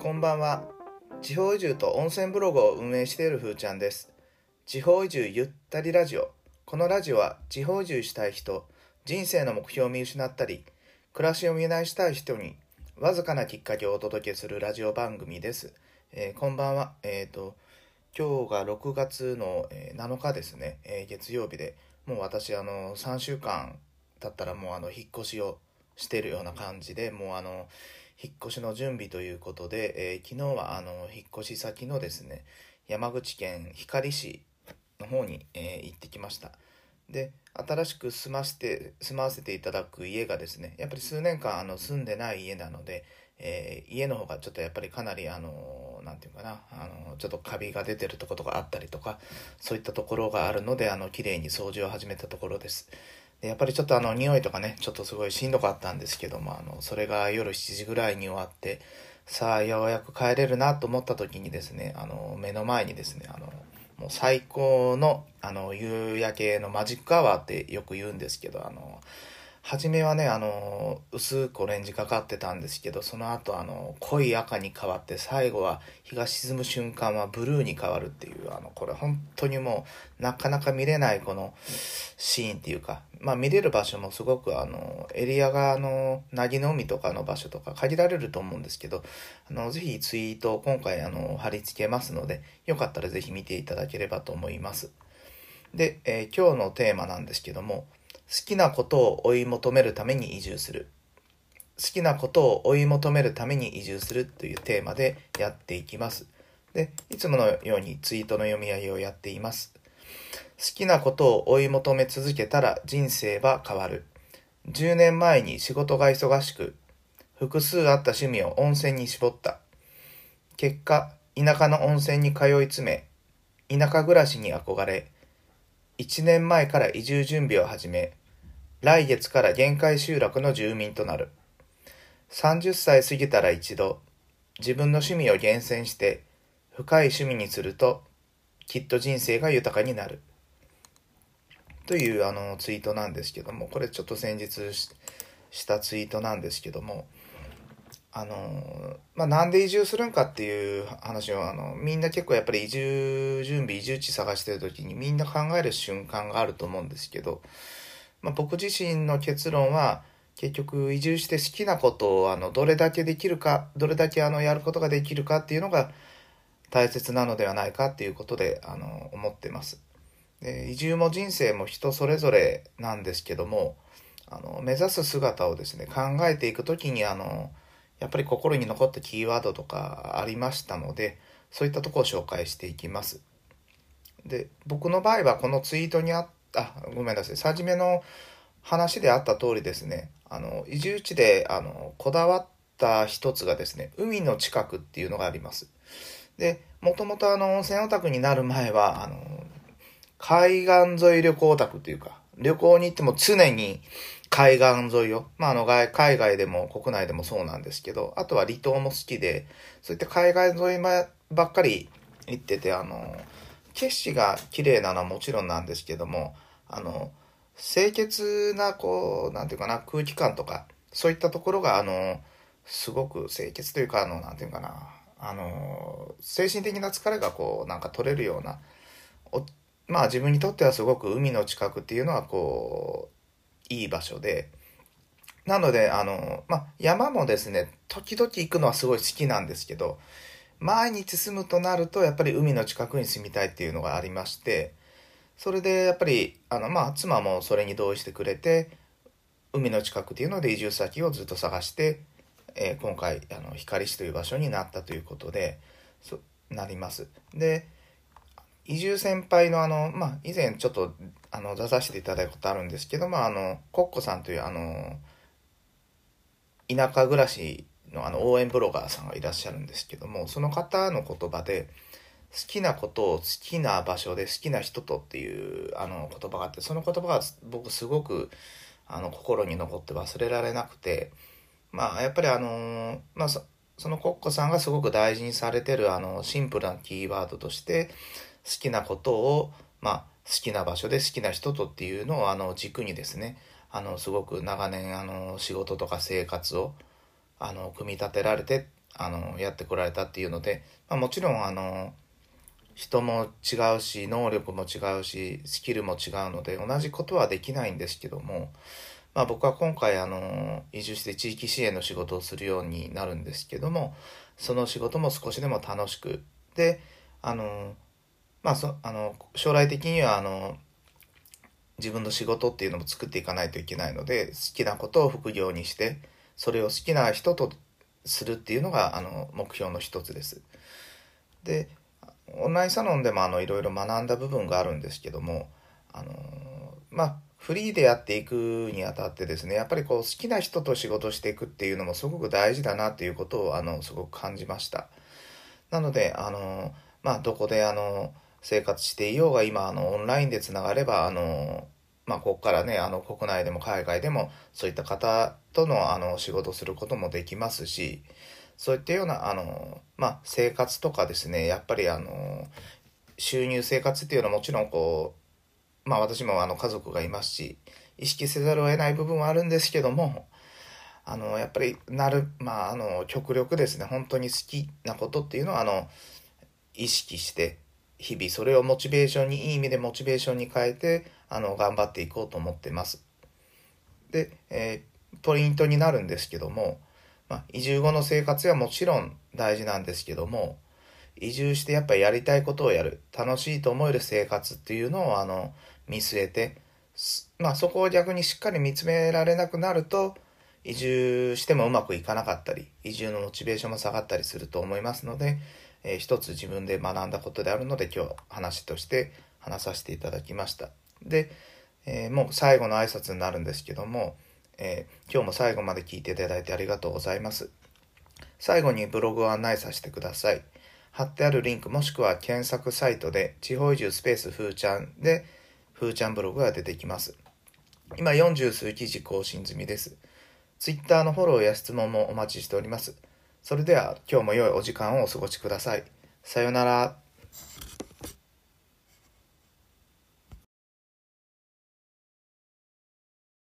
こんばんは。地方移住と温泉ブログを運営しているふーちゃんです。地方移住ゆったりラジオ。このラジオは地方移住したい人人生の目標を見失ったり暮らしを見直したい人にわずかなきっかけをお届けするラジオ番組です、えーこんばんは。えっ、と今日が6月のえ7日ですね、えー月曜日でもう私あの3週間経ったらもうあの引っ越しをしてるような感じでもうあの引っ越しの準備ということで、えー昨日はあの引っ越し先のですね山口県光市の方に、えー行ってきました。で新しく住ませて住まわせていただく家がですねやっぱり数年間あの住んでない家なので、えー家の方がちょっとやっぱりかなりあのなんていうかなあのちょっとカビが出てるところがあったりとかそういったところがあるのであの綺麗に掃除を始めたところです。やっぱりちょっとあの匂いとかねちょっとすごいしんどかったんですけどもあのそれが夜7時ぐらいに終わってさあようやく帰れるなと思った時にですねあの目の前にですねあのもう最高のあの夕焼けのマジックアワーってよく言うんですけどあの初めはねあの薄くオレンジかかってたんですけどその後あの濃い赤に変わって最後は日が沈む瞬間はブルーに変わるっていうあのこれ本当にもうなかなか見れないこのシーンっていうかまあ見れる場所もすごくあのエリアがあの凪の海とかの場所とか限られると思うんですけどあのぜひツイートを今回あの貼り付けますのでよかったらぜひ見ていただければと思います。で、えー今日のテーマなんですけども好きなことを追い求めるために移住する。好きなことを追い求めるために移住するというテーマでやっていきます。でいつものようにツイートの読み上げをやっています。好きなことを追い求め続けたら人生は変わる。10年前に仕事が忙しく複数あった趣味を温泉に絞った。結果田舎の温泉に通い詰め田舎暮らしに憧れ1年前から移住準備を始め来月から限界集落の住民となる。30歳過ぎたら一度自分の趣味を厳選して深い趣味にするときっと人生が豊かになる。というあのツイートなんですけどもこれちょっと先日ししたツイートなんですけどもあのまあ、なんで移住するんかっていう話をあのみんな結構やっぱり移住準備移住地探してる時にみんな考える瞬間があると思うんですけど、まあ、僕自身の結論は結局移住して好きなことをあのどれだけできるかどれだけあのやることができるかっていうのが大切なのではないかっていうことであの思ってます。で移住も人生も人それぞれなんですけどもあの目指す姿をですね考えていく時にあのやっぱり心に残ったキーワードとかありましたのでそういったとこを紹介していきます。で僕の場合はこのツイートにあったごめんなさい初めの話であった通りですねあの移住地であのこだわった一つがですね海の近くっていうのがあります。でもともとあの温泉オタクになる前はあの海岸沿い旅行オタクっていうか旅行に行っても常に海岸沿いを、まあ、あの海外でも国内でもそうなんですけどあとは離島も好きでそういった海岸沿いばっかり行っててあの景色が綺麗なのはもちろんなんですけどもあの清潔なこうなんていうかな空気感とかそういったところがあのすごく清潔というかあのなんていうかなあの精神的な疲れがこうなんか取れるようなまあ自分にとってはすごく海の近くっていうのはこういい場所でなのであの、まあ、山もですね時々行くのはすごい好きなんですけど毎日住むとなるとやっぱり海の近くに住みたいっていうのがありましてそれでやっぱりあの、まあ、妻もそれに同意してくれて海の近くっていうので移住先をずっと探して、えー今回あの光市という場所になったということでそなります。で移住先輩のあの、まあ、以前ちょっとあの出させていただいたことあるんですけど、まあ、あのコッコさんというあの田舎暮らしのあの応援ブロガーさんがいらっしゃるんですけどもその方の言葉で好きなことを好きな場所で好きな人とっていうあの言葉があってその言葉が僕すごくあの心に残って忘れられなくてまあやっぱりあのまあそのコッコさんがすごく大事にされてるあのシンプルなキーワードとして好きなことをまあ好きな場所で好きな人とっていうのをあの軸にですねあのすごく長年あの仕事とか生活をあの組み立てられてあのやってこられたっていうので、まあ、もちろんあの人も違うし能力も違うしスキルも違うので同じことはできないんですけども、まあ、僕は今回あの移住して地域支援の仕事をするようになるんですけどもその仕事も少しでも楽しくであのまあそあの将来的にはあの自分の仕事っていうのも作っていかないといけないので好きなことを副業にしてそれを好きな人とするっていうのがあの目標の一つです。でオンラインサロンでもあのいろいろ学んだ部分があるんですけどもあのまあフリーでやっていくにあたってですねやっぱりこう好きな人と仕事していくっていうのもすごく大事だなっていうことをあのすごく感じましたなのであのまあどこであの生活していようが今あのオンラインでつながればあのまあここからねあの国内でも海外でもそういった方とのあの仕事することもできますしそういったようなあの、まあ、生活とかですねやっぱりあの収入生活っていうのはもちろんこうまあ私もあの家族がいますし意識せざるを得ない部分はあるんですけどもあのやっぱりなるまああの極力ですね本当に好きなことっていうのはあの意識して日々それをモチベーションにいい意味でモチベーションに変えてあの頑張っていこうと思ってます。で、えー、ポイントになるんですけどもまあ、移住後の生活はもちろん大事なんですけども移住してやっぱりやりたいことをやる楽しいと思える生活っていうのをあの見据えて、まあ、そこを逆にしっかり見つめられなくなると移住してもうまくいかなかったり移住のモチベーションも下がったりすると思いますので、えー、一つ自分で学んだことであるので今日話として話させていただきましたで、えー、もう最後の挨拶になるんですけどもえー、今日も最後まで聞いていただいてありがとうございます。最後にブログを案内させてください。貼ってあるリンクもしくは検索サイトで地方移住スペースふーちゃんでふーちゃんブログが出てきます。今40数記事更新済みです。Twitter のフォローや質問もお待ちしております。それでは今日も良いお時間をお過ごしください。さようなら。